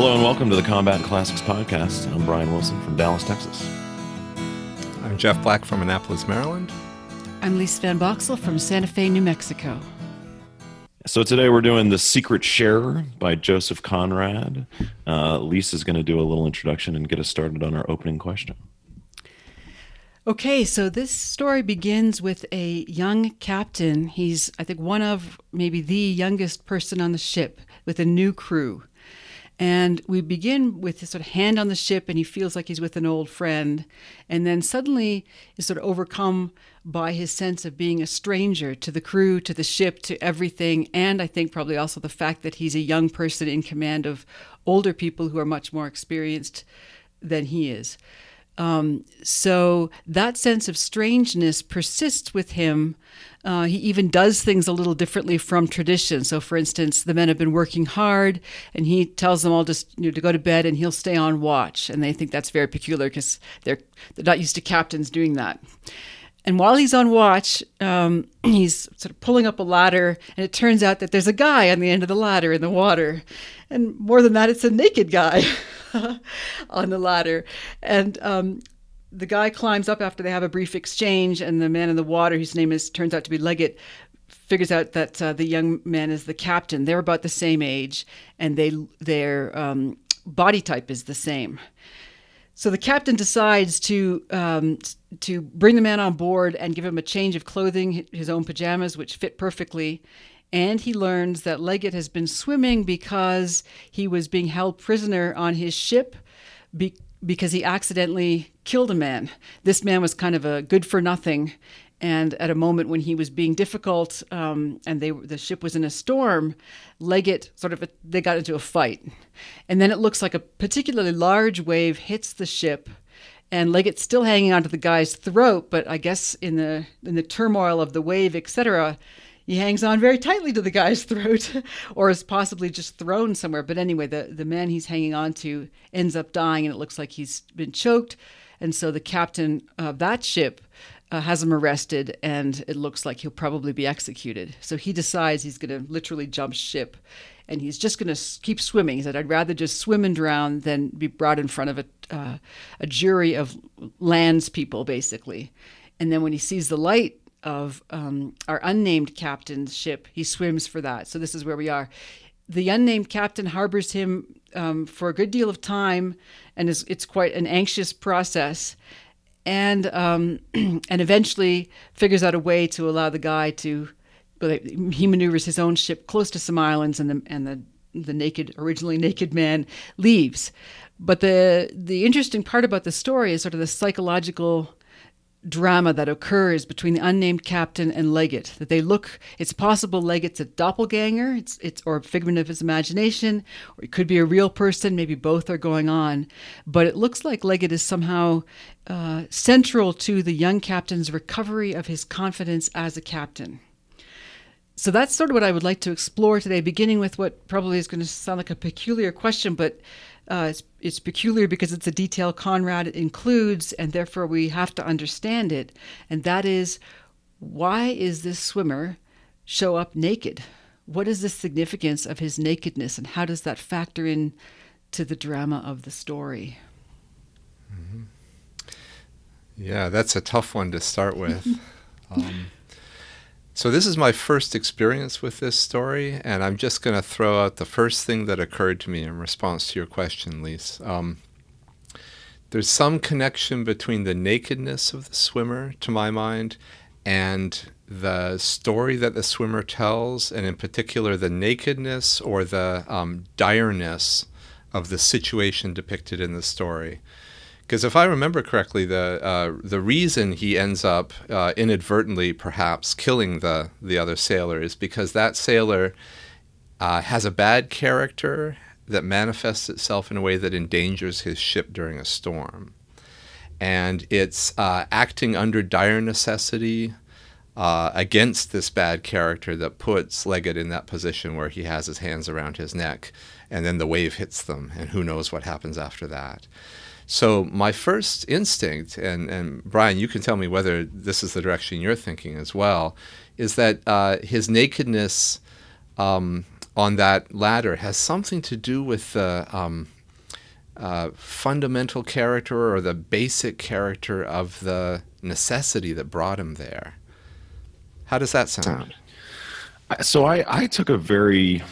Hello and welcome to the Combat Classics Podcast. I'm Brian Wilson from Dallas, Texas. I'm Jeff Black from Annapolis, Maryland. I'm Lise Van Boxel from Santa Fe, New Mexico. So today we're doing The Secret Sharer by Joseph Conrad. Uh, Lise is going to do a little introduction and get us started on our opening question. Okay, so this story begins with a young captain. He's, I think, one of maybe the youngest person on the ship with a new crew. And we begin with his sort of hand on the ship, and he feels like he's with an old friend. And then suddenly is sort of overcome by his sense of being a stranger to the crew, to the ship, to everything. And I think probably also the fact that he's a young person in command of older people who are much more experienced than he is. Um, so that sense of strangeness persists with him. Uh, he even does things a little differently from tradition. So, for instance, the men have been working hard, and he tells them all just you know, to go to bed, and he'll stay on watch. And they think that's very peculiar because they're they're not used to captains doing that. And while he's on watch, um, he's sort of pulling up a ladder, and it turns out that there's a guy on the end of the ladder in the water. And more than that, it's a naked guy on the ladder. And um, the guy climbs up after they have a brief exchange, and the man in the water, whose name is turns out to be Leggatt, figures out that uh, the young man is the captain. They're about the same age, and they their um, body type is the same. So the captain decides to um, to bring the man on board and give him a change of clothing, his own pajamas, which fit perfectly. And he learns that Leggatt has been swimming because he was being held prisoner on his ship be- because he accidentally killed a man. This man was kind of a good for nothing, and at a moment when he was being difficult um, and they the ship was in a storm, Leggatt sort of they got into a fight, and then it looks like a particularly large wave hits the ship, and Leggatt's still hanging onto the guy's throat, but I guess in the in the turmoil of the wave, etc. He hangs on very tightly to the guy's throat, or is possibly just thrown somewhere. But anyway, the, the man he's hanging on to ends up dying, and it looks like he's been choked. And so the captain of that ship uh, has him arrested, and it looks like he'll probably be executed. So he decides he's going to literally jump ship, and he's just going to keep swimming. He said, "I'd rather just swim and drown than be brought in front of a uh, a jury of landspeople, basically." And then when he sees the light of um, our unnamed captain's ship, he swims for that. So this is where we are. The unnamed captain harbors him um, for a good deal of time, and is, it's quite an anxious process and um, and eventually figures out a way to allow the guy to. He maneuvers his own ship close to some islands, and the and the the naked, originally naked man leaves. But the the interesting part about the story is sort of the psychological drama that occurs between the unnamed captain and Leggatt. That they look, it's possible Leggatt's a doppelganger, it's it's or a figment of his imagination, or it could be a real person. Maybe both are going on, but it looks like Leggatt is somehow uh, central to the young captain's recovery of his confidence as a captain. So that's sort of what I would like to explore today, beginning with what probably is going to sound like a peculiar question, but uh, it's, it's, peculiar because it's a detail Conrad includes, and therefore we have to understand it. And that is why is this swimmer show up naked? What is the significance of his nakedness, and how does that factor in to the drama of the story? Mm-hmm. Yeah, that's a tough one to start with. um, so, this is my first experience with this story, and I'm just going to throw out the first thing that occurred to me in response to your question, Lise. Um, there's some connection between the nakedness of the swimmer, to my mind, and the story that the swimmer tells, and in particular, the nakedness or the um, direness of the situation depicted in the story. Because if I remember correctly, the uh, the reason he ends up uh, inadvertently, perhaps killing the the other sailor, is because that sailor uh, has a bad character that manifests itself in a way that endangers his ship during a storm, and it's uh, acting under dire necessity. Uh, against this bad character that puts Leggatt in that position where he has his hands around his neck, and then the wave hits them, and who knows what happens after that. So my first instinct, and, and Brian, you can tell me whether this is the direction you're thinking as well, is that uh, his nakedness um, on that ladder has something to do with the um, uh, fundamental character or the basic character of the necessity that brought him there. How does that sound? So I, I took a very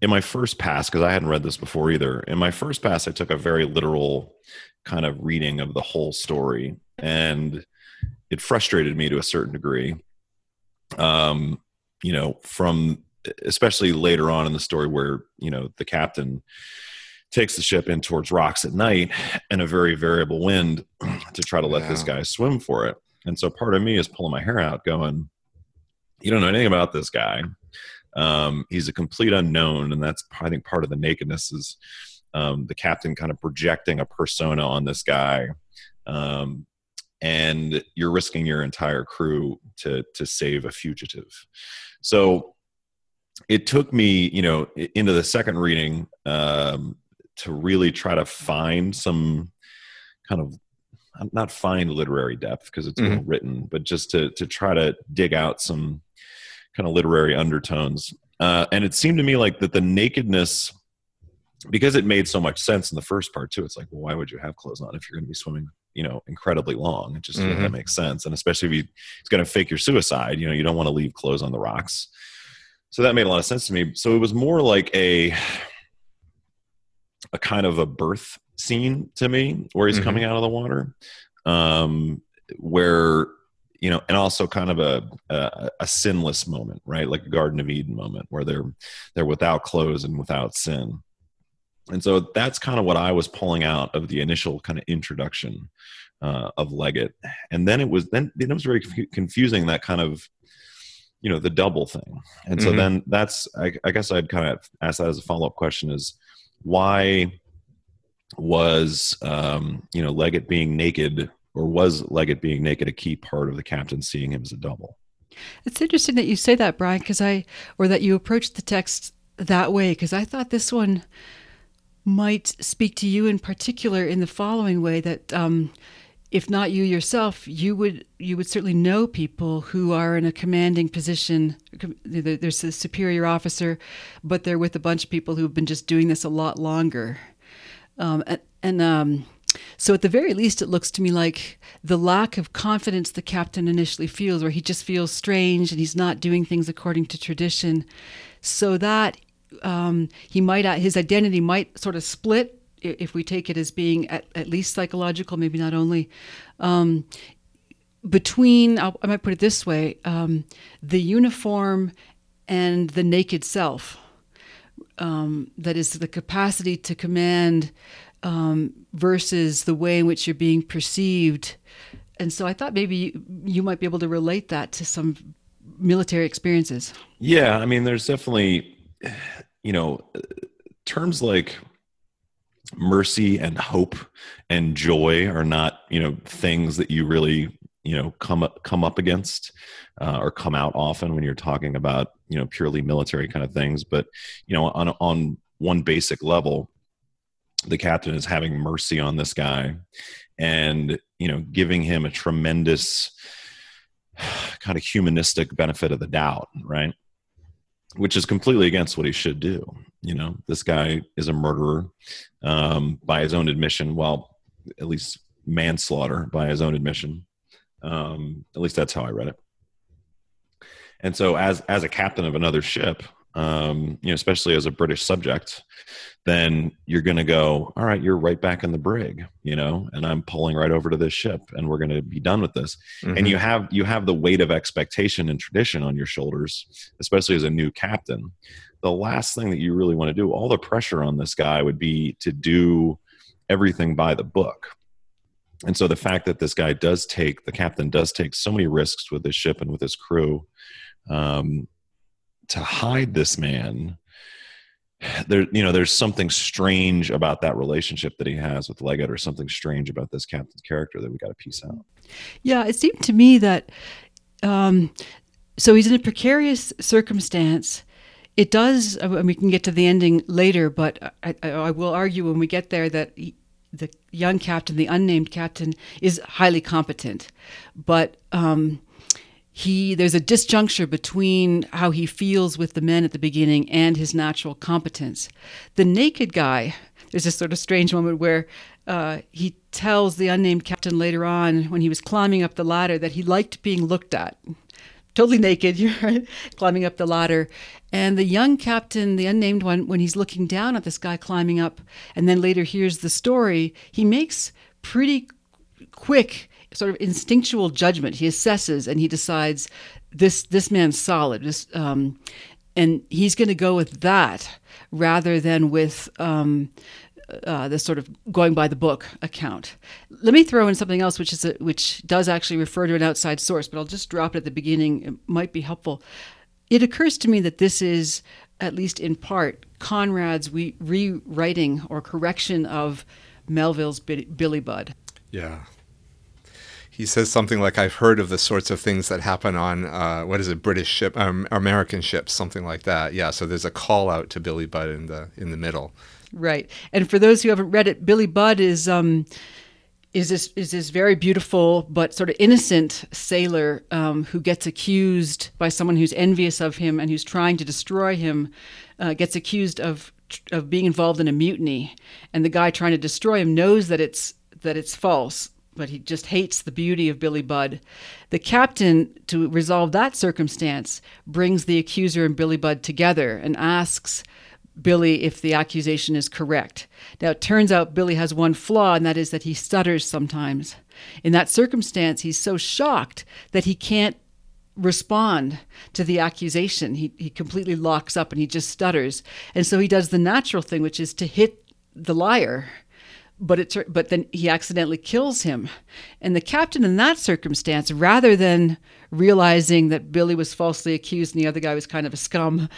in my first pass because I hadn't read this before either. In my first pass, I took a very literal kind of reading of the whole story, and it frustrated me to a certain degree. Um, you know, from especially later on in the story where you know the captain takes the ship in towards rocks at night and a very variable wind to try to let yeah. this guy swim for it. And so part of me is pulling my hair out, going, "You don't know anything about this guy. Um, he's a complete unknown, and that's I think part of the nakedness is um, the captain kind of projecting a persona on this guy, um, and you're risking your entire crew to to save a fugitive. So it took me, you know, into the second reading um, to really try to find some kind of not find literary depth because it's mm-hmm. well written, but just to to try to dig out some kind of literary undertones. Uh, and it seemed to me like that the nakedness, because it made so much sense in the first part too. It's like, well, why would you have clothes on if you're going to be swimming, you know, incredibly long? It just mm-hmm. that makes sense. And especially if you, it's going to fake your suicide. You know, you don't want to leave clothes on the rocks. So that made a lot of sense to me. So it was more like a a kind of a birth scene to me, where he's mm-hmm. coming out of the water, um, where you know, and also kind of a, a, a sinless moment, right? Like a Garden of Eden moment where they're they're without clothes and without sin. And so that's kind of what I was pulling out of the initial kind of introduction uh, of Leggatt, and then it was then it was very confusing that kind of you know the double thing, and so mm-hmm. then that's I, I guess I'd kind of ask that as a follow up question is why was um, you know Leggatt being naked or was Leggatt being naked a key part of the captain seeing him as a double? It's interesting that you say that, Brian, because I, or that you approached the text that way, because I thought this one might speak to you in particular in the following way that, um, if not you yourself, you would you would certainly know people who are in a commanding position. There's a superior officer, but they're with a bunch of people who've been just doing this a lot longer, um, and, and um, so, at the very least, it looks to me like the lack of confidence the captain initially feels, where he just feels strange and he's not doing things according to tradition, so that um, he might his identity might sort of split if we take it as being at, at least psychological, maybe not only. Um, between, I'll, i might put it this way, um, the uniform and the naked self. Um, that is the capacity to command um, versus the way in which you're being perceived. And so I thought maybe you, you might be able to relate that to some military experiences. Yeah, I mean, there's definitely, you know, terms like mercy and hope and joy are not, you know, things that you really, you know, come up, come up against uh, or come out often when you're talking about, you know, purely military kind of things. But, you know, on on one basic level, the captain is having mercy on this guy and you know giving him a tremendous kind of humanistic benefit of the doubt right? Which is completely against what he should do. You know this guy is a murderer um, by his own admission. Well at least manslaughter by his own admission. Um, at least that's how i read it. And so as as a captain of another ship um, you know, especially as a British subject, then you're going to go, all right, you're right back in the brig, you know, and I'm pulling right over to this ship, and we're going to be done with this. Mm-hmm. And you have you have the weight of expectation and tradition on your shoulders, especially as a new captain. The last thing that you really want to do, all the pressure on this guy would be to do everything by the book. And so the fact that this guy does take the captain does take so many risks with his ship and with his crew, um, to hide this man there you know there's something strange about that relationship that he has with leggatt or something strange about this captain's character that we got to piece out. Yeah it seemed to me that um, so he's in a precarious circumstance. It does we can get to the ending later but i, I, I will argue when we get there that he, the young captain the unnamed captain is highly competent. But um, he there's a disjuncture between how he feels with the men at the beginning and his natural competence. The naked guy, there's this sort of strange moment where uh, he tells the unnamed captain later on when he was climbing up the ladder that he liked being looked at. Totally naked, you're right, climbing up the ladder. And the young captain, the unnamed one, when he's looking down at this guy climbing up, and then later hears the story, he makes pretty quick sort of instinctual judgment. He assesses and he decides this this man's solid. This, um, and he's going to go with that rather than with um, uh, this sort of going by the book account. Let me throw in something else, which is a, which does actually refer to an outside source, but I'll just drop it at the beginning. It might be helpful. It occurs to me that this is, at least in part, Conrad's re- rewriting or correction of Melville's Billy Budd. Yeah, he says something like, "I've heard of the sorts of things that happen on uh, what is it, British ship, um, American ships, something like that." Yeah, so there's a call out to Billy Budd in the in the middle. Right, and for those who haven't read it, Billy Budd is um, is this is this very beautiful but sort of innocent sailor um, who gets accused by someone who's envious of him and who's trying to destroy him, uh, gets accused of of being involved in a mutiny, and the guy trying to destroy him knows that it's that it's false but he just hates the beauty of Billy Budd. The captain, to resolve that circumstance, brings the accuser and Billy Budd together and asks Billy if the accusation is correct. Now, it turns out Billy has one flaw, and that is that he stutters sometimes. In that circumstance, he's so shocked that he can't respond to the accusation. He, he completely locks up and he just stutters. And so he does the natural thing, which is to hit the liar but it but then he accidentally kills him and the captain in that circumstance rather than realizing that billy was falsely accused and the other guy was kind of a scum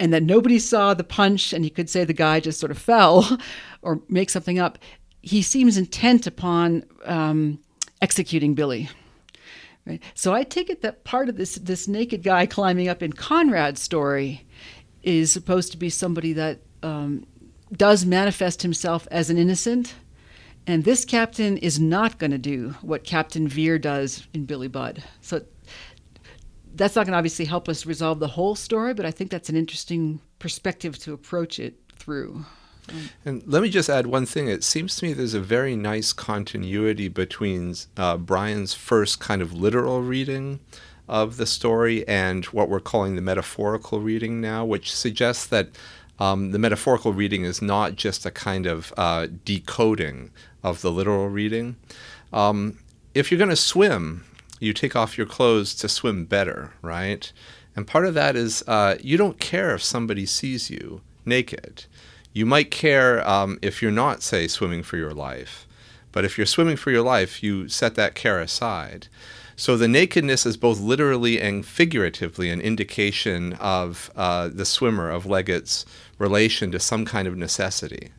and that nobody saw the punch and he could say the guy just sort of fell or make something up he seems intent upon um, executing billy right? so i take it that part of this this naked guy climbing up in conrad's story is supposed to be somebody that um, does manifest himself as an innocent and this captain is not going to do what Captain Vere does in Billy Budd. So that's not going to obviously help us resolve the whole story, but I think that's an interesting perspective to approach it through. And let me just add one thing. It seems to me there's a very nice continuity between uh, Brian's first kind of literal reading of the story and what we're calling the metaphorical reading now, which suggests that um, the metaphorical reading is not just a kind of uh, decoding of the literal reading. Um, if you're going to swim, you take off your clothes to swim better, right? And part of that is uh, you don't care if somebody sees you naked. You might care um, if you're not, say, swimming for your life. But if you're swimming for your life, you set that care aside. So the nakedness is both literally and figuratively an indication of uh, the swimmer, of Leggatt's relation to some kind of necessity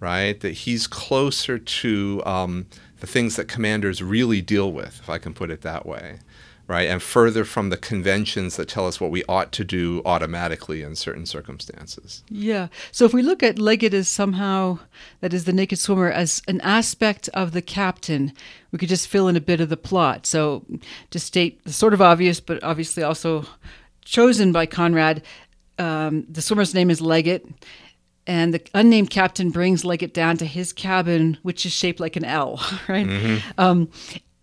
right? That he's closer to um, the things that commanders really deal with, if I can put it that way, right? And further from the conventions that tell us what we ought to do automatically in certain circumstances. Yeah. So if we look at Leggatt as somehow, that is the naked swimmer, as an aspect of the captain, we could just fill in a bit of the plot. So to state the sort of obvious, but obviously also chosen by Conrad, um, the swimmer's name is Leggatt and the unnamed captain brings Leggatt down to his cabin, which is shaped like an L, right? Mm-hmm. Um,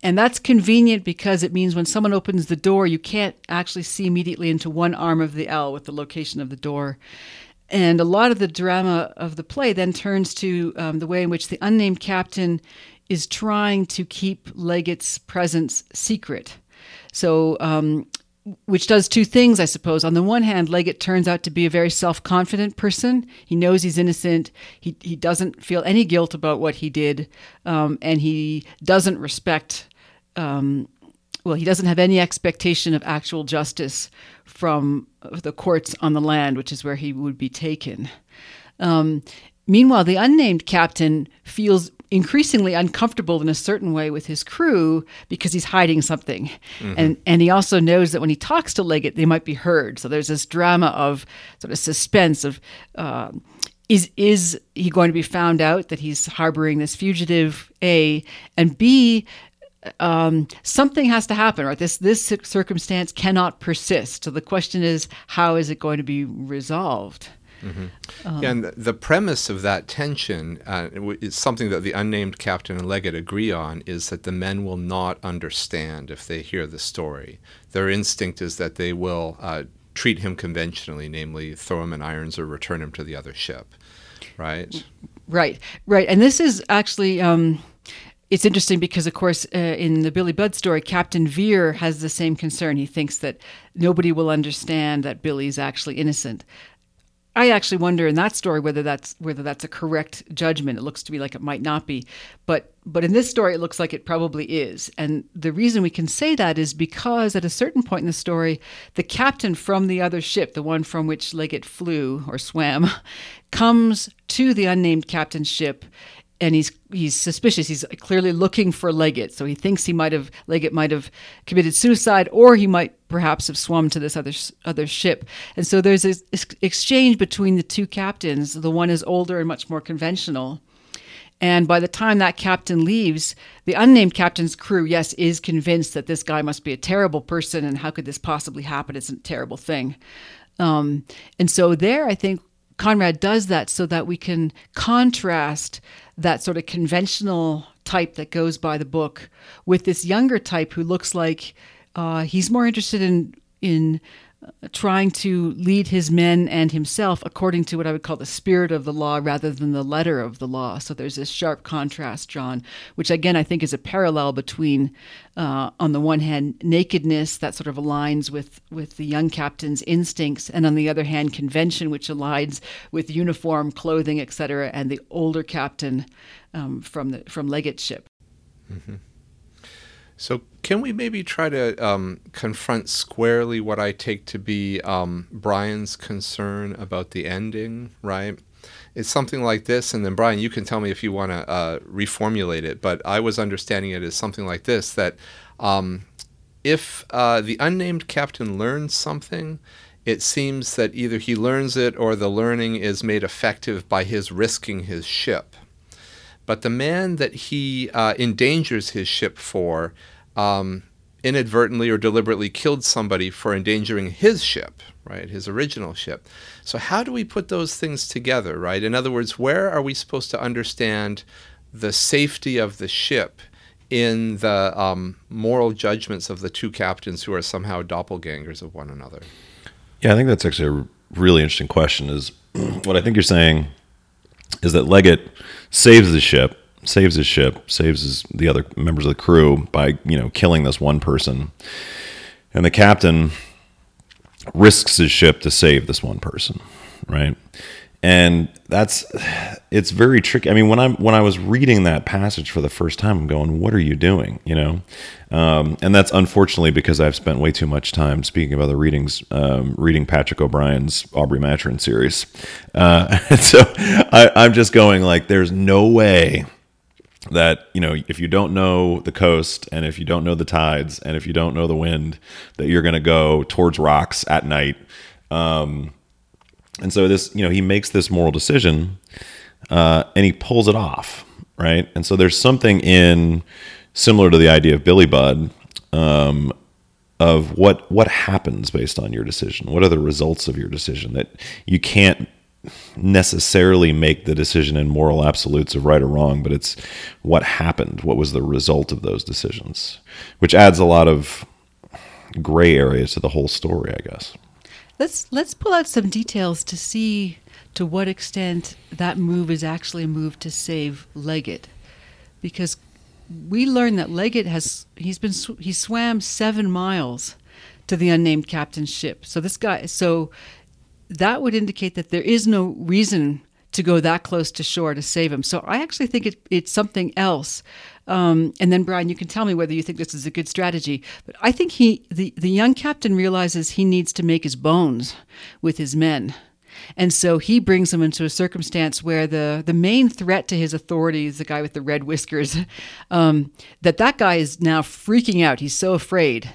and that's convenient because it means when someone opens the door, you can't actually see immediately into one arm of the L with the location of the door. And a lot of the drama of the play then turns to um, the way in which the unnamed captain is trying to keep Leggatt's presence secret. So um, which does two things, I suppose. On the one hand, Leggatt turns out to be a very self confident person. He knows he's innocent. He, he doesn't feel any guilt about what he did. Um, and he doesn't respect, um, well, he doesn't have any expectation of actual justice from the courts on the land, which is where he would be taken. Um, meanwhile, the unnamed captain feels increasingly uncomfortable in a certain way with his crew because he's hiding something. Mm-hmm. And and he also knows that when he talks to Leggatt, they might be heard. So there's this drama of sort of suspense of uh, is is he going to be found out that he's harboring this fugitive? A and B. um, something has to happen, right? This this circumstance cannot persist. So the question is, how is it going to be resolved? Mm-hmm. Um, and the premise of that tension uh, is something that the unnamed captain and Leggatt agree on is that the men will not understand if they hear the story. Their instinct is that they will uh, treat him conventionally, namely throw him in irons or return him to the other ship. Right? Right, right. And this is actually. Um, it's interesting because, of course, uh, in the Billy Budd story, Captain Vere has the same concern. He thinks that nobody will understand that Billy's actually innocent. I actually wonder in that story whether that's whether that's a correct judgment. It looks to me like it might not be, but but in this story it looks like it probably is. And the reason we can say that is because at a certain point in the story, the captain from the other ship, the one from which Leggatt flew or swam, comes to the unnamed captain's ship and he's he's suspicious. He's clearly looking for Leggatt, so he thinks he might have Leggatt might have committed suicide, or he might perhaps have swum to this other other ship. And so there's this exchange between the two captains. The one is older and much more conventional. And by the time that captain leaves, the unnamed captain's crew, yes, is convinced that this guy must be a terrible person, and how could this possibly happen? It's a terrible thing. Um, and so there, I think Conrad does that so that we can contrast that sort of conventional type that goes by the book with this younger type who looks like uh, he's more interested in in uh, trying to lead his men and himself according to what I would call the spirit of the law rather than the letter of the law. So there's this sharp contrast, John, which again I think is a parallel between, uh, on the one hand, nakedness that sort of aligns with with the young captain's instincts, and on the other hand, convention, which aligns with uniform, clothing, etc., and the older captain um, from the from Leggatt's ship. Mm-hmm. So, can we maybe try to um, confront squarely what I take to be um, Brian's concern about the ending, right? It's something like this, and then Brian, you can tell me if you want to uh, reformulate it, but I was understanding it as something like this that um, if uh, the unnamed captain learns something, it seems that either he learns it or the learning is made effective by his risking his ship. But the man that he uh, endangers his ship for um, inadvertently or deliberately killed somebody for endangering his ship, right? His original ship. So, how do we put those things together, right? In other words, where are we supposed to understand the safety of the ship in the um, moral judgments of the two captains who are somehow doppelgangers of one another? Yeah, I think that's actually a really interesting question. Is what I think you're saying is that Leggatt saves the ship, saves his ship, saves his, the other members of the crew by you know killing this one person, and the captain risks his ship to save this one person, right? And that's it's very tricky i mean when i'm when i was reading that passage for the first time i'm going what are you doing? You know? Um, and that's unfortunately because i've spent way too much time speaking of other readings um, reading patrick o'brian's aubrey maturin series. Uh, so I, i'm just going like there's no way that you know if you don't know the coast and if you don't know the tides and if you don't know the wind that you're going to go towards rocks at night. Um, and so this, you know, he makes this moral decision uh, and he pulls it off, right? And so there's something in similar to the idea of Billy Budd um, of what what happens based on your decision. What are the results of your decision that you can't necessarily make the decision in moral absolutes of right or wrong, but it's what happened, what was the result of those decisions, which adds a lot of gray areas to the whole story, I guess. Let's let's pull out some details to see to what extent that move is actually a move to save Leggatt, because we learn that Leggatt has he's been he swam seven miles to the unnamed captain's ship. So this guy so that would indicate that there is no reason to go that close to shore to save him. So I actually think it, it's something else. Um, and then Brian, you can tell me whether you think this is a good strategy. But I think he, the, the young captain, realizes he needs to make his bones with his men. And so he brings them into a circumstance where the, the main threat to his authority is the guy with the red whiskers. Um, that that guy is now freaking out. He's so afraid.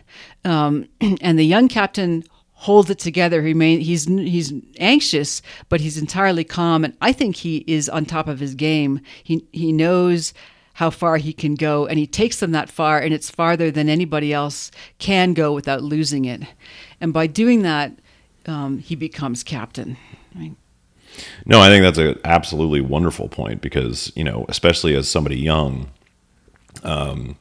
Um, and the young captain holds it together. He may, he's he's anxious, but he's entirely calm, and I think he is on top of his game. He he knows how far he can go, and he takes them that far, and it's farther than anybody else can go without losing it. And by doing that, um, he becomes captain. Right? No, I think that's an absolutely wonderful point because you know, especially as somebody young, um,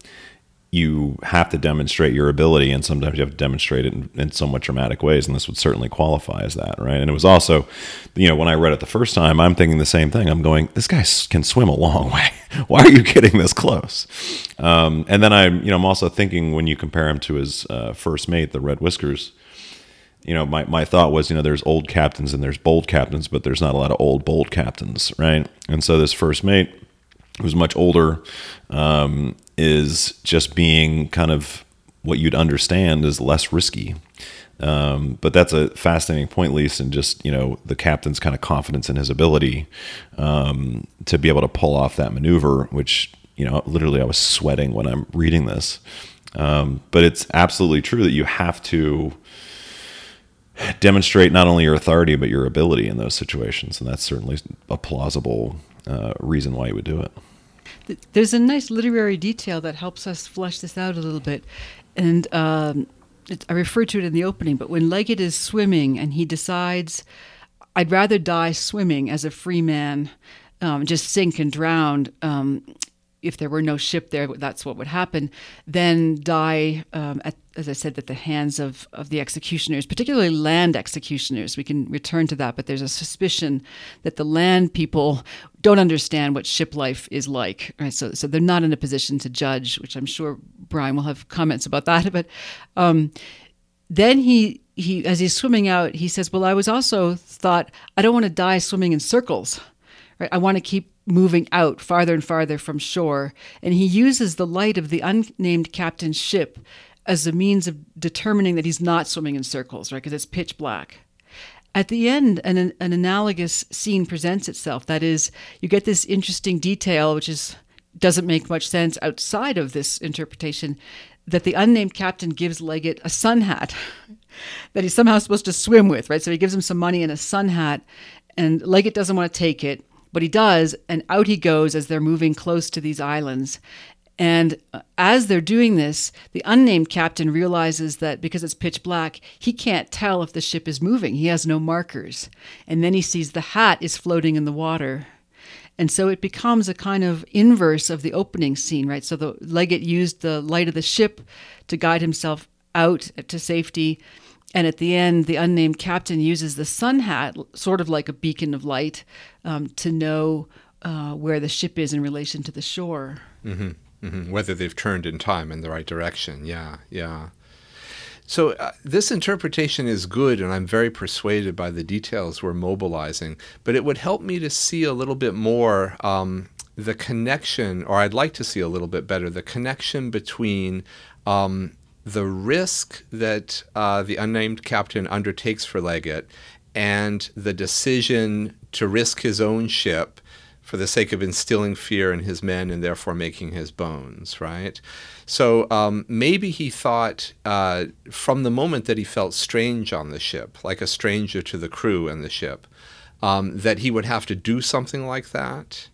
you have to demonstrate your ability, and sometimes you have to demonstrate it in, in, somewhat dramatic ways, and this would certainly qualify as that, right? And it was also, you know, when I read it the first time, I'm thinking the same thing. I'm going, this guy can swim a long way. Why are you getting this close? Um, and then I'm, you know, I'm also thinking when you compare him to his uh, first mate, the Red Whiskers. You know, my, my thought was, you know, there's old captains and there's bold captains, but there's not a lot of old bold captains, right? And so this first mate, who's much older, um, is just being kind of what you'd understand is less risky. Um, but that's a fascinating point, Lisa, and just you know the captain's kind of confidence in his ability um, to be able to pull off that maneuver, which you know literally I was sweating when I'm reading this. Um, but it's absolutely true that you have to demonstrate not only your authority but your ability in those situations, and that's certainly a plausible uh, reason why you would do it. There's a nice literary detail that helps us flesh this out a little bit. And um, it, I referred to it in the opening, but when Leggatt is swimming and he decides, I'd rather die swimming as a free man, um, just sink and drown, um, if there were no ship there, that's what would happen, then die, um, at, as I said, at the hands of, of the executioners, particularly land executioners. We can return to that, but there's a suspicion that the land people don't understand what ship life is like. Right? So, so they're not in a position to judge, which I'm sure Brian will have comments about that. But um, then he he as he's swimming out, he says, "Well, I was also thought I don't want to die swimming in circles." Right? I want to keep moving out farther and farther from shore, and he uses the light of the unnamed captain's ship as a means of determining that he's not swimming in circles, right? Because it's pitch black. At the end, an, an analogous scene presents itself. That is, you get this interesting detail, which is doesn't make much sense outside of this interpretation, that the unnamed captain gives Leggatt a sun hat that he's somehow supposed to swim with, right? So he gives him some money and a sun hat, and Leggatt doesn't want to take it. But he does, and out he goes as they're moving close to these islands. And uh, as they're doing this, the unnamed captain realizes that because it's pitch black, he can't tell if the ship is moving. He has no markers. And then he sees the hat is floating in the water. And so it becomes a kind of inverse of the opening scene, right? So the Leggatt used the light of the ship to guide himself out to safety. And at the end, the unnamed captain uses the sun hat, sort of like a beacon of light, um, to know uh, where the ship is in relation to the shore. Mm-hmm. Mm-hmm. Whether they've turned in time in the right direction. Yeah, yeah. So uh, this interpretation is good, and I'm very persuaded by the details we're mobilizing. But it would help me to see a little bit more um, the connection, or I'd like to see a little bit better the connection between um, the risk that uh, the unnamed captain undertakes for Leggatt and the decision to risk his own ship for the sake of instilling fear in his men and therefore making his bones, right? So um, maybe he thought uh, from the moment that he felt strange on the ship, like a stranger to the crew and the ship, um, that he would have to do something like that.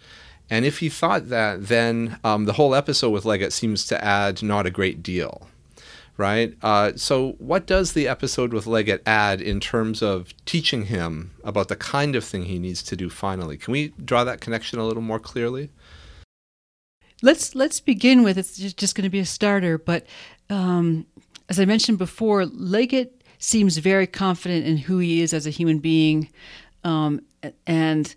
And if he thought that, then um, the whole episode with Leggatt seems to add not a great deal right? Uh, so, what does the episode with Leggatt add in terms of teaching him about the kind of thing he needs to do finally? Can we draw that connection a little more clearly? Let's let's begin with it's just, going to be a starter, but um, as I mentioned before, Leggatt seems very confident in who he is as a human being, um, and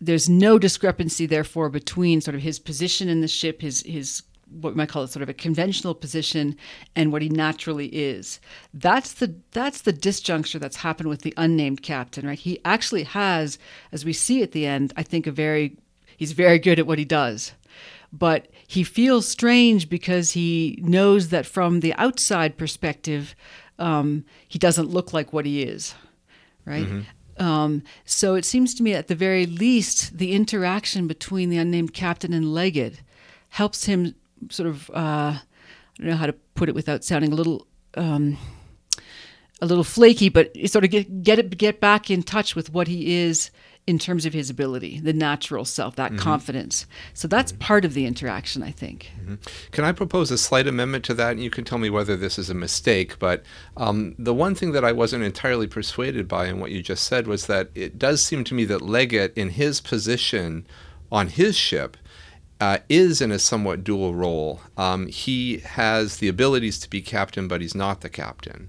there's no discrepancy, therefore, between sort of his position in the ship, his his what we might call it sort of a conventional position and what he naturally is. That's the that's the disjuncture that's happened with the unnamed captain, right? He actually has, as we see at the end, I think a very he's very good at what he does. But he feels strange because he knows that from the outside perspective, um, he doesn't look like what he is, right? Mm-hmm. Um, so it seems to me, at the very least, the interaction between the unnamed captain and Leggatt helps him sort of uh, I don't know how to put it without sounding a little um, a little flaky, but sort of get get it, get back in touch with what he is in terms of his ability, the natural self, that mm-hmm. confidence. So that's mm-hmm. part of the interaction, I think. Mm-hmm. Can I propose a slight amendment to that? And you can tell me whether this is a mistake. But um, the one thing that I wasn't entirely persuaded by in what you just said was that it does seem to me that Leggatt, in his position on his ship, uh, is in a somewhat dual role. Um, he has the abilities to be captain, but he's not the captain.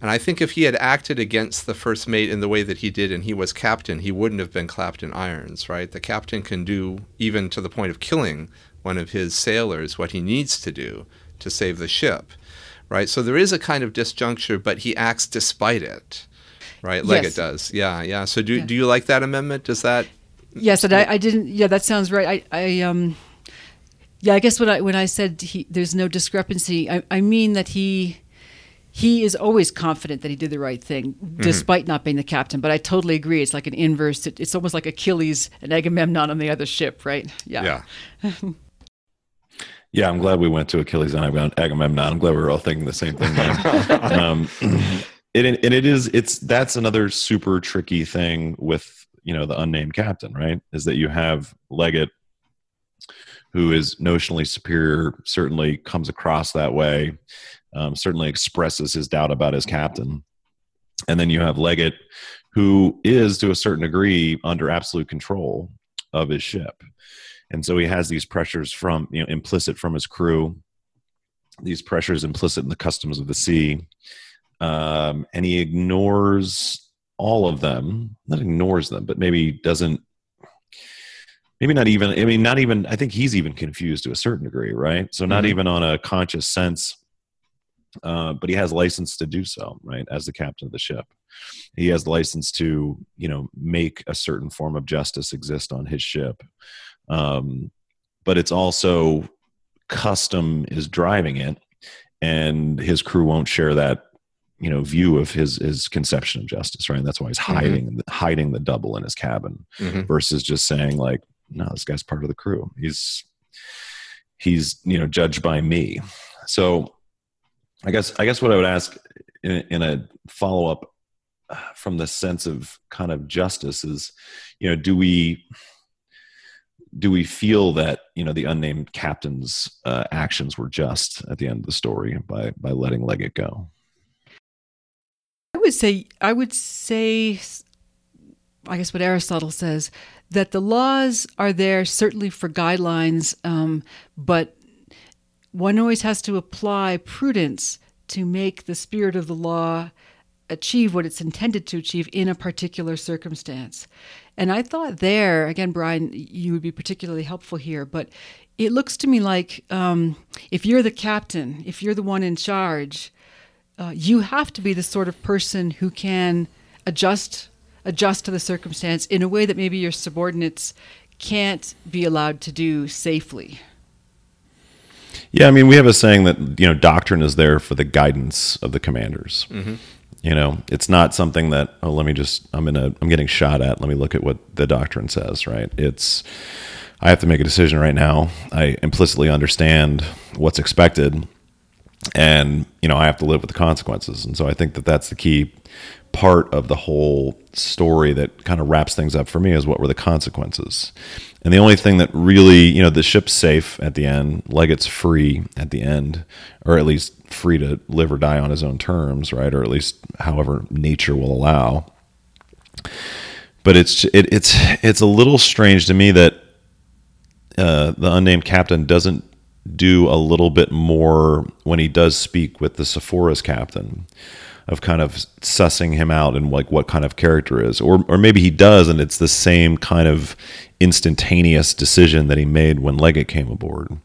And I think if he had acted against the first mate in the way that he did and he was captain, he wouldn't have been clapped in irons, right? The captain can do, even to the point of killing one of his sailors, what he needs to do to save the ship, right? So there is a kind of disjuncture, but he acts despite it, right? Like yes. does. Yeah, yeah. So do, yeah. do you like that amendment? Does that. Yes, and I, I didn't. Yeah, that sounds right. I, I um, yeah, I guess when I when I said he, there's no discrepancy, I, I mean that he he is always confident that he did the right thing, mm-hmm. despite not being the captain. But I totally agree. It's like an inverse. It's almost like Achilles and Agamemnon on the other ship, right? Yeah. Yeah. yeah, I'm glad we went to Achilles and Agamemnon. I'm glad we are all thinking the same thing. um, it, and it is. It's that's another super tricky thing with you know the unnamed captain, right? Is that you have Leggatt, who is notionally superior, certainly comes across that way um, certainly expresses his doubt about his captain. And then you have Leggatt, who is to a certain degree under absolute control of his ship. And so he has these pressures from, you know, implicit from his crew, these pressures implicit in the customs of the sea. Um, and he ignores all of them, not ignores them, but maybe doesn't maybe not even i mean not even i think he's even confused to a certain degree right so not mm-hmm. even on a conscious sense uh, but he has license to do so, right? As the captain of the ship, he has license to, you know, make a certain form of justice exist on his ship. Um, but it's also custom is driving it, and his crew won't share that, you know, view of his his conception of justice, right? And that's why he's mm-hmm. hiding mm-hmm. hiding the double in his cabin mm-hmm. versus just saying like, no, this guy's part of the crew. He's he's you know judged by me. So I guess I guess what I would ask in, in a follow up uh, from the sense of kind of justice is, you know, do we do we feel that you know the unnamed captain's uh, actions were just at the end of the story by by letting Leggatt go? I would say I would say I guess what Aristotle says that the laws are there certainly for guidelines, um, but one always has to apply prudence to make the spirit of the law achieve what it's intended to achieve in a particular circumstance. And I thought there, again, Brian, you would be particularly helpful here, but it looks to me like um, if you're the captain, if you're the one in charge, uh, you have to be the sort of person who can adjust adjust to the circumstance in a way that maybe your subordinates can't be allowed to do safely. Yeah, I mean, we have a saying that you know doctrine is there for the guidance of the commanders. Mm-hmm. You know, it's not something that oh, let me just I'm in a I'm getting shot at. Let me look at what the doctrine says. Right? It's I have to make a decision right now. I implicitly understand what's expected, and you know I have to live with the consequences. And so I think that that's the key part of the whole story that kind of wraps things up for me is what were the consequences and the only thing that really, you know, the ship's safe at the end, Leggatt's free at the end, or at least free to live or die on his own terms, right? Or at least however nature will allow. But it's it, it's it's a little strange to me that uh, the unnamed captain doesn't do a little bit more when he does speak with the Sephora's captain of kind of sussing him out and like what kind of character is or or maybe he does and it's the same kind of instantaneous decision that he made when Leggatt came aboard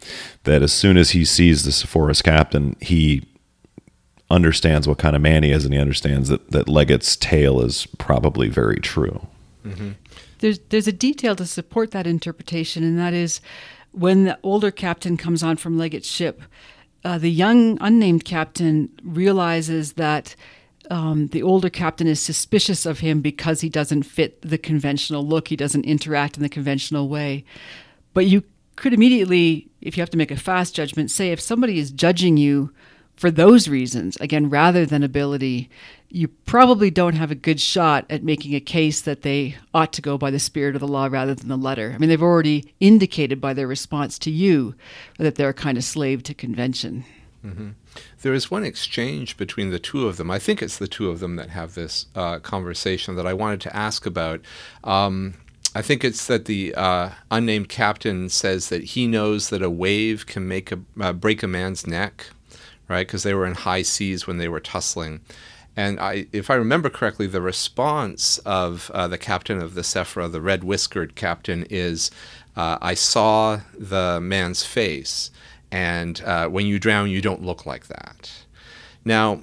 that as soon as he sees the Sephora's captain he understands what kind of man he is and he understands that that Leggatt's tale is probably very true mm-hmm. there's there's a detail to support that interpretation and that is when the older captain comes on from Leggatt's ship uh, the young unnamed captain realizes that um, the older captain is suspicious of him because he doesn't fit the conventional look. He doesn't interact in the conventional way. But you could immediately, if you have to make a fast judgment, say if somebody is judging you for those reasons, again, rather than ability, you probably don't have a good shot at making a case that they ought to go by the spirit of the law rather than the letter. I mean, they've already indicated by their response to you that they're kind of slave to convention. Mm-hmm. There is one exchange between the two of them. I think it's the two of them that have this uh, conversation that I wanted to ask about. Um, I think it's that the uh, unnamed captain says that he knows that a wave can make a uh, break a man's neck, right? Because they were in high seas when they were tussling. And I, if I remember correctly, the response of uh, the captain of the Sephora, the red whiskered captain, is uh, I saw the man's face, and uh, when you drown, you don't look like that. Now,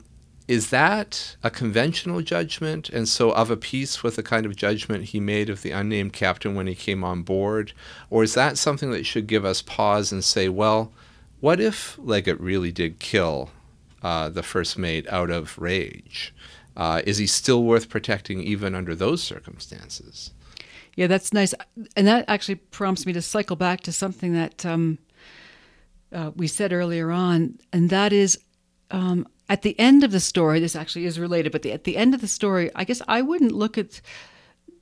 is that a conventional judgment and so of a piece with the kind of judgment he made of the unnamed captain when he came on board? Or is that something that should give us pause and say, well, what if Leggatt really did kill uh, the first mate out of rage? Uh, is he still worth protecting even under those circumstances? Yeah, that's nice. And that actually prompts me to cycle back to something that um, uh, we said earlier on, and that is um, at the end of the story, this actually is related, but the, at the end of the story, I guess I wouldn't look at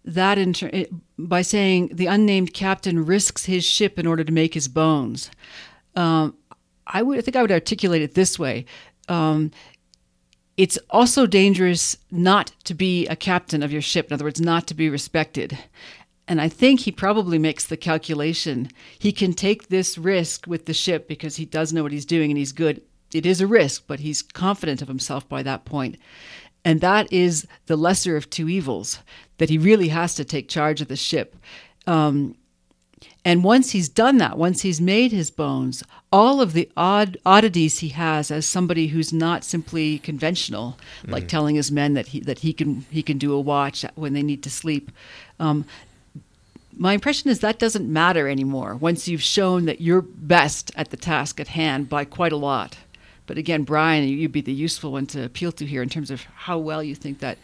that in ter- by saying the unnamed captain risks his ship in order to make his bones. Um, I would I think I would articulate it this way. Um, it's also dangerous not to be a captain of your ship. In other words, not to be respected. And I think he probably makes the calculation. He can take this risk with the ship because he does know what he's doing and he's good it is a risk, but he's confident of himself by that point. And that is the lesser of two evils, that he really has to take charge of the ship. Um, and once he's done that, once he's made his bones, all of the odd oddities he has as somebody who's not simply conventional, mm-hmm. like telling his men that he that he can he can do a watch when they need to sleep. Um, my impression is that doesn't matter anymore once you've shown that you're best at the task at hand by quite a lot. But again, Brian, you'd be the useful one to appeal to here in terms of how well you think that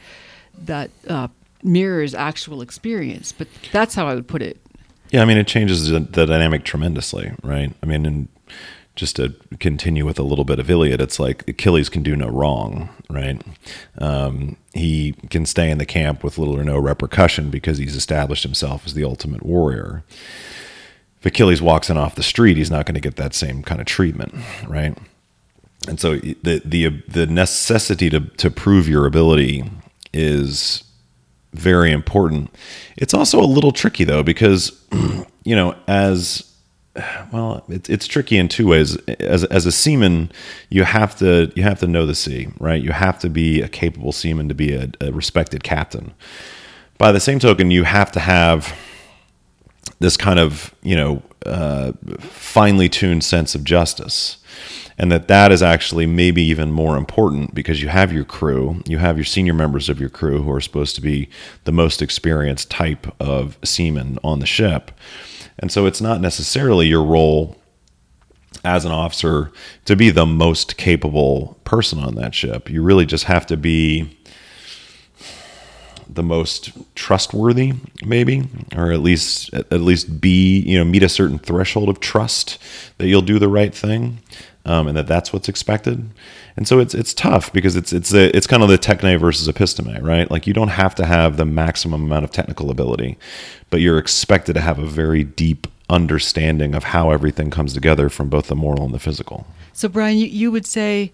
that uh, mirrors actual experience. But that's how I would put it. Yeah, I mean, it changes the, dynamic tremendously, right? I mean, and just to continue with a little bit of Iliad, it's like Achilles can do no wrong, right? Um, he can stay in the camp with little or no repercussion because he's established himself as the ultimate warrior. If Achilles walks in off the street, he's not going to get that same kind of treatment, right? and so the the the necessity to to prove your ability is very important. It's also a little tricky though because you know as well it's it's tricky in two ways. As as a seaman you have to you have to know the sea right? You have to be a capable seaman to be a, a respected captain. By the same token you have to have this kind of you know uh, finely tuned sense of justice and that that is actually maybe even more important because you have your crew, you have your senior members of your crew who are supposed to be the most experienced type of seaman on the ship. And so it's not necessarily your role as an officer to be the most capable person on that ship. You really just have to be the most trustworthy maybe or at least at least be you know meet a certain threshold of trust that you'll do the right thing um, and that that's what's expected. And so it's it's tough because it's it's a, it's kind of the techne versus episteme, right? Like you don't have to have the maximum amount of technical ability, but you're expected to have a very deep understanding of how everything comes together from both the moral and the physical. So Brian, you, you would say,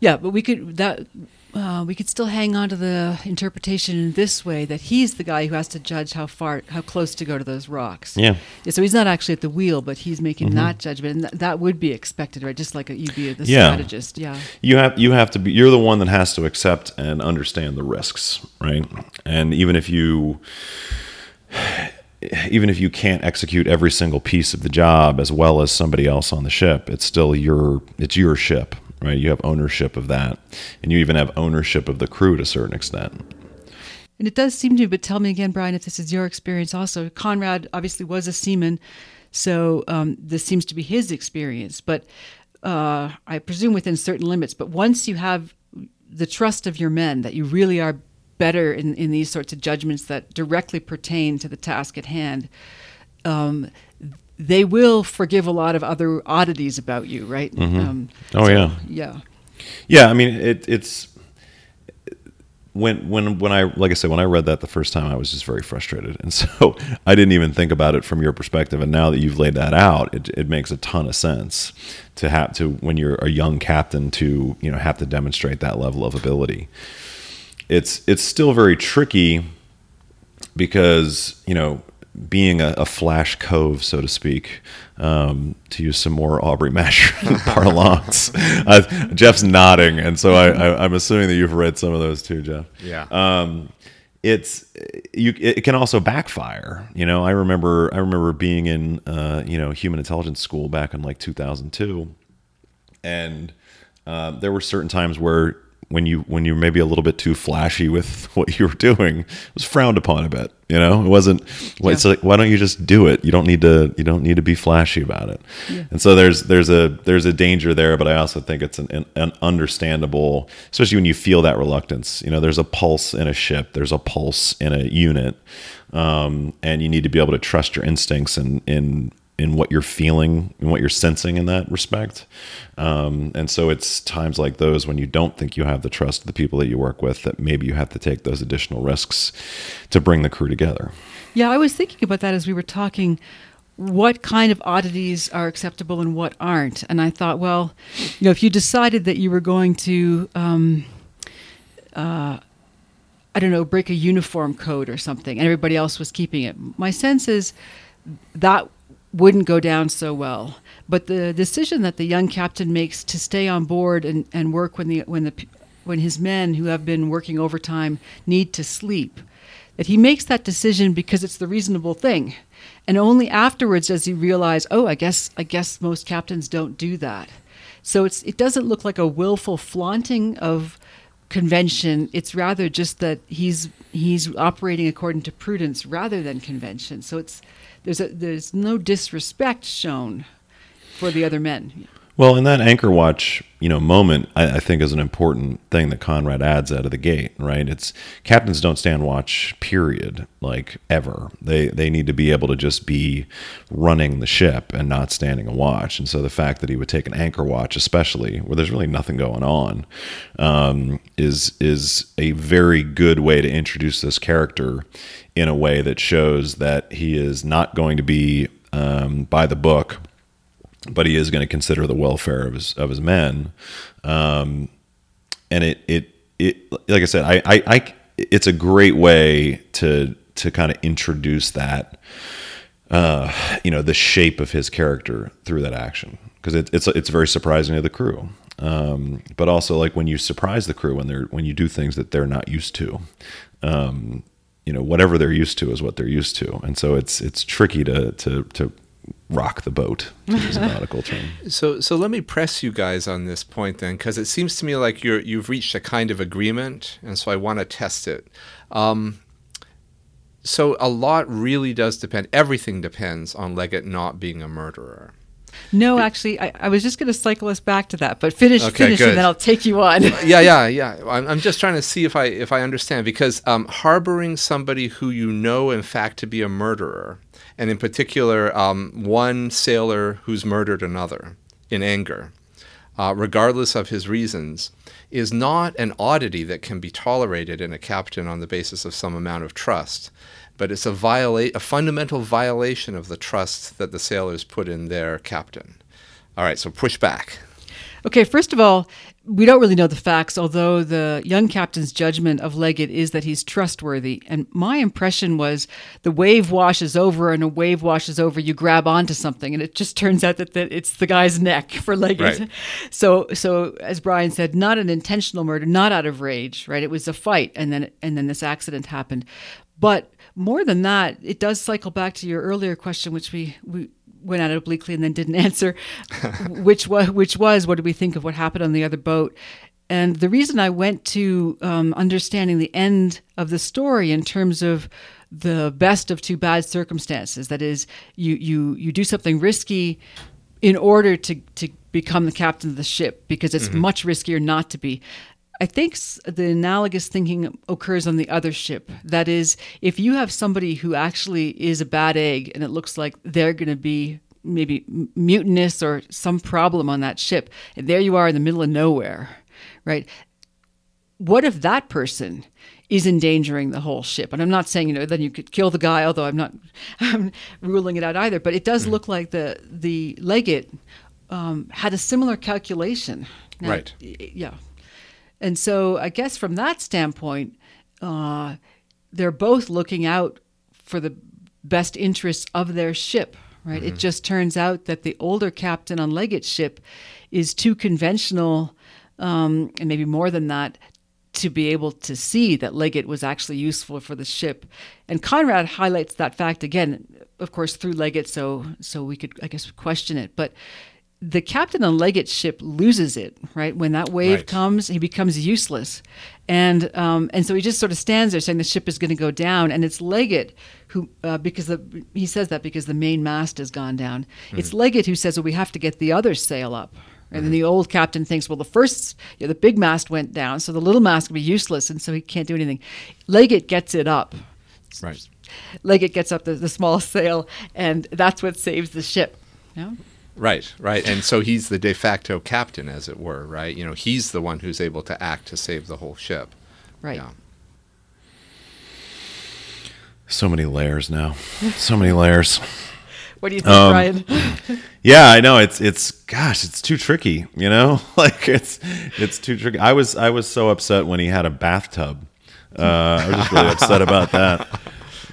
yeah, but we could that uh, we could still hang on to the interpretation in this way that he's the guy who has to judge how far, how close to go to those rocks. Yeah. yeah so he's not actually at the wheel, but he's making mm-hmm. that judgment, and th- that would be expected, right? Just like a, you'd be the yeah. strategist. Yeah. You have you have to be. You're the one that has to accept and understand the risks, right? And even if you even if you can't execute every single piece of the job as well as somebody else on the ship, it's still your it's your ship, right? You have ownership of that, and you even have ownership of the crew to a certain extent. And it does seem to, but tell me again, Brian, if this is your experience also. Conrad obviously was a seaman, so um, this seems to be his experience, but uh, I presume within certain limits. But once you have the trust of your men that you really are better in, in these sorts of judgments that directly pertain to the task at hand, um, they will forgive a lot of other oddities about you, right? Mm-hmm. Um, oh so, yeah, yeah. Yeah, I mean it, it's when when when I like I said when I read that the first time I was just very frustrated, and so I didn't even think about it from your perspective. And now that you've laid that out, it, it makes a ton of sense to have to when you're a young captain to you know have to demonstrate that level of ability. It's it's still very tricky because you know being a, a, flash cove, so to speak, um, to use some more Aubrey Maturin parlance. uh, Jeff's nodding, and so I, am assuming that you've read some of those too, Jeff. Yeah. Um, it's you. It can also backfire. You know, I remember I remember being in uh, you know human intelligence school back in like 2002, and uh, there were certain times where when you when you're maybe a little bit too flashy with what you were doing it was frowned upon a bit you know? It wasn't well, it's like why don't you just do it? You don't need to you don't need to be flashy about it. Yeah. and so there's there's a there's a danger there but i also think it's an, an, an, understandable especially when you feel that reluctance you know there's a pulse in a ship there's a pulse in a unit um, and you need to be able to trust your instincts and in in what you're feeling and what you're sensing in that respect. Um, and so it's times like those when you don't think you have the trust of the people that you work with that maybe you have to take those additional risks to bring the crew together. Yeah, I was thinking about that as we were talking. What kind of oddities are acceptable and what aren't? And I thought, well, you know, if you decided that you were going to, um, uh, I don't know, break a uniform code or something, and everybody else was keeping it, my sense is that wouldn't go down so well. But the decision that the young captain makes to stay on board and, and work when the when the when his men who have been working overtime need to sleep, that he makes that decision because it's the reasonable thing. And only afterwards does he realize, oh, I guess I guess most captains don't do that. So it's it doesn't look like a willful flaunting of convention. It's rather just that he's he's operating according to prudence rather than convention. So it's there's a, there's no disrespect shown for the other men. Well, in that anchor watch, you know, moment, I, I, think is an important thing that Conrad adds out of the gate, right? It's captains don't stand watch, period, like ever. They they need to be able to just be running the ship and not standing a watch. And so the fact that he would take an anchor watch, especially where there's really nothing going on, um, is is a very good way to introduce this character in a way that shows that he is not going to be um, by the book but he is going to consider the welfare of his of his men. Um, and it it it like I said, I, I, I it's a great way to to kind of introduce that uh, you know the shape of his character through that action because it, it's it's very surprising to the crew. Um, but also like when you surprise the crew when they're when you do things that they're not used to. Um, you know whatever they're used to is what they're used to and so it's it's tricky to to to rock the boat to use a nautical term. So, so let me press you guys on this point then, because it seems to me like you're you've reached a kind of agreement, and so I want to test it. Um, so, a lot really does depend. Everything depends on Leggatt not being a murderer. No, actually, I, I was just going to cycle us back to that, but finish, okay, finish, good. and then I'll take you on. yeah, yeah, yeah. I'm, I'm just trying to see if I if I understand because um, harboring somebody who you know, in fact, to be a murderer and in particular, um, one sailor who's murdered another in anger, uh, regardless of his reasons, is not an oddity that can be tolerated in a captain on the basis of some amount of trust, but it's a, viola- a fundamental violation of the trust that the sailors put in their captain. All right, so push back. Okay, first of all, we don't really know the facts, although the young captain's judgment of Leggatt is that he's trustworthy. And my impression was the wave washes over, and a wave washes over, you grab onto something, and it just turns out that, that it's the guy's neck for Leggatt. Right. So, so as Brian said, not an intentional murder, not out of rage, right? It was a fight, and then and then this accident happened. But more than that, it does cycle back to your earlier question, which we we went at it obliquely and then didn't answer, which was which was what do we think of what happened on the other boat? And the reason I went to um, understanding the end of the story in terms of the best of two bad circumstances, that is, you you you do something risky in order to to become the captain of the ship because it's mm-hmm. much riskier not to be. I think the analogous thinking occurs on the other ship. That is, if you have somebody who actually is a bad egg and it looks like they're going to be maybe mutinous or some problem on that ship, and there you are in the middle of nowhere, right? What if that person is endangering the whole ship? And I'm not saying you know then you could kill the guy, although I'm not I'm ruling it out either. But it does look like the the Leggatt um, had a similar calculation. Now, Right. Yeah. And so I guess from that standpoint, uh, they're both looking out for the best interests of their ship, right? It just turns out that the older captain on Leggatt's ship is too conventional, um, and maybe more than that, to be able to see that Leggatt was actually useful for the ship. And Conrad highlights that fact again, of course, through Leggatt, so so we could, I guess, question it. But the captain on Leggatt's ship loses it, right? When that wave Right. comes, he becomes useless, and um, and so he just sort of stands there saying the ship is going to go down, and it's Leggatt who, uh, because the he says that because the main mast has gone down. It's Leggatt who says, "Well, we have to get the other sail up." And then the old captain thinks, well, the first, you know, the big mast went down, so the little mast will be useless, and so he can't do anything. Leggatt gets it up. Right. Leggatt gets up the, the small sail, and that's what saves the ship. Yeah. Right, right. And so he's the de facto captain, as it were, right? You know, he's the one who's able to act to save the whole ship. Right. Yeah. So many layers now. So many layers. What do you think, Um, Brian? Yeah, I know. It's it's gosh, it's too tricky, you know? Like it's it's too tricky. I was I was so upset when he had a bathtub. Uh, I was just really upset about that.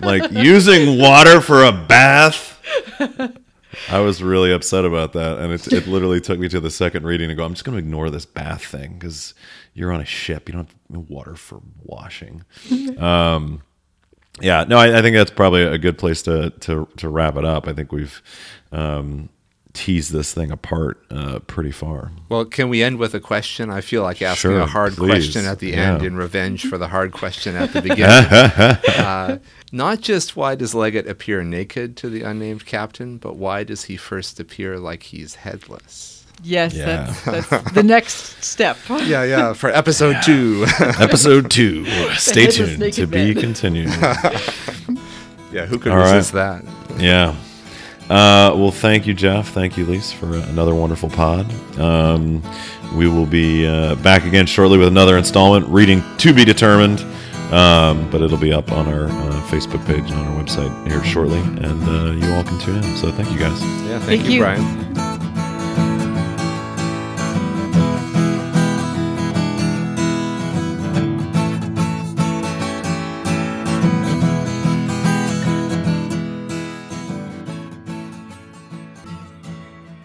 Like using water for a bath. I was really upset about that, and it, it literally took me to the second reading to go. I'm just going to ignore this bath thing because you're on a ship. You don't have water for washing. Um, yeah, no, I, I think that's probably a good place to to to wrap it up. I think we've um, teased this thing apart uh, pretty far. Well, can we end with a question? I feel like asking Sure, a hard please. question at the end Yeah. in revenge for the hard question at the beginning. uh, not just why does Leggatt appear naked to the unnamed captain, but why does he first appear like he's headless? yes, Yeah. that's, that's the next step. Yeah, yeah, for episode two. Episode two. Stay tuned naked to be continued. yeah, who could All right. resist that? Yeah. Uh, well, thank you, Jeff. Thank you, Lise, for another wonderful pod. Um, we will be uh, back again shortly with another installment, reading to be determined. Um, but it'll be up on our uh, Facebook page and on our website here shortly, and uh, you all can tune in. So thank you guys. Yeah, thank, Thank you, you. Brian.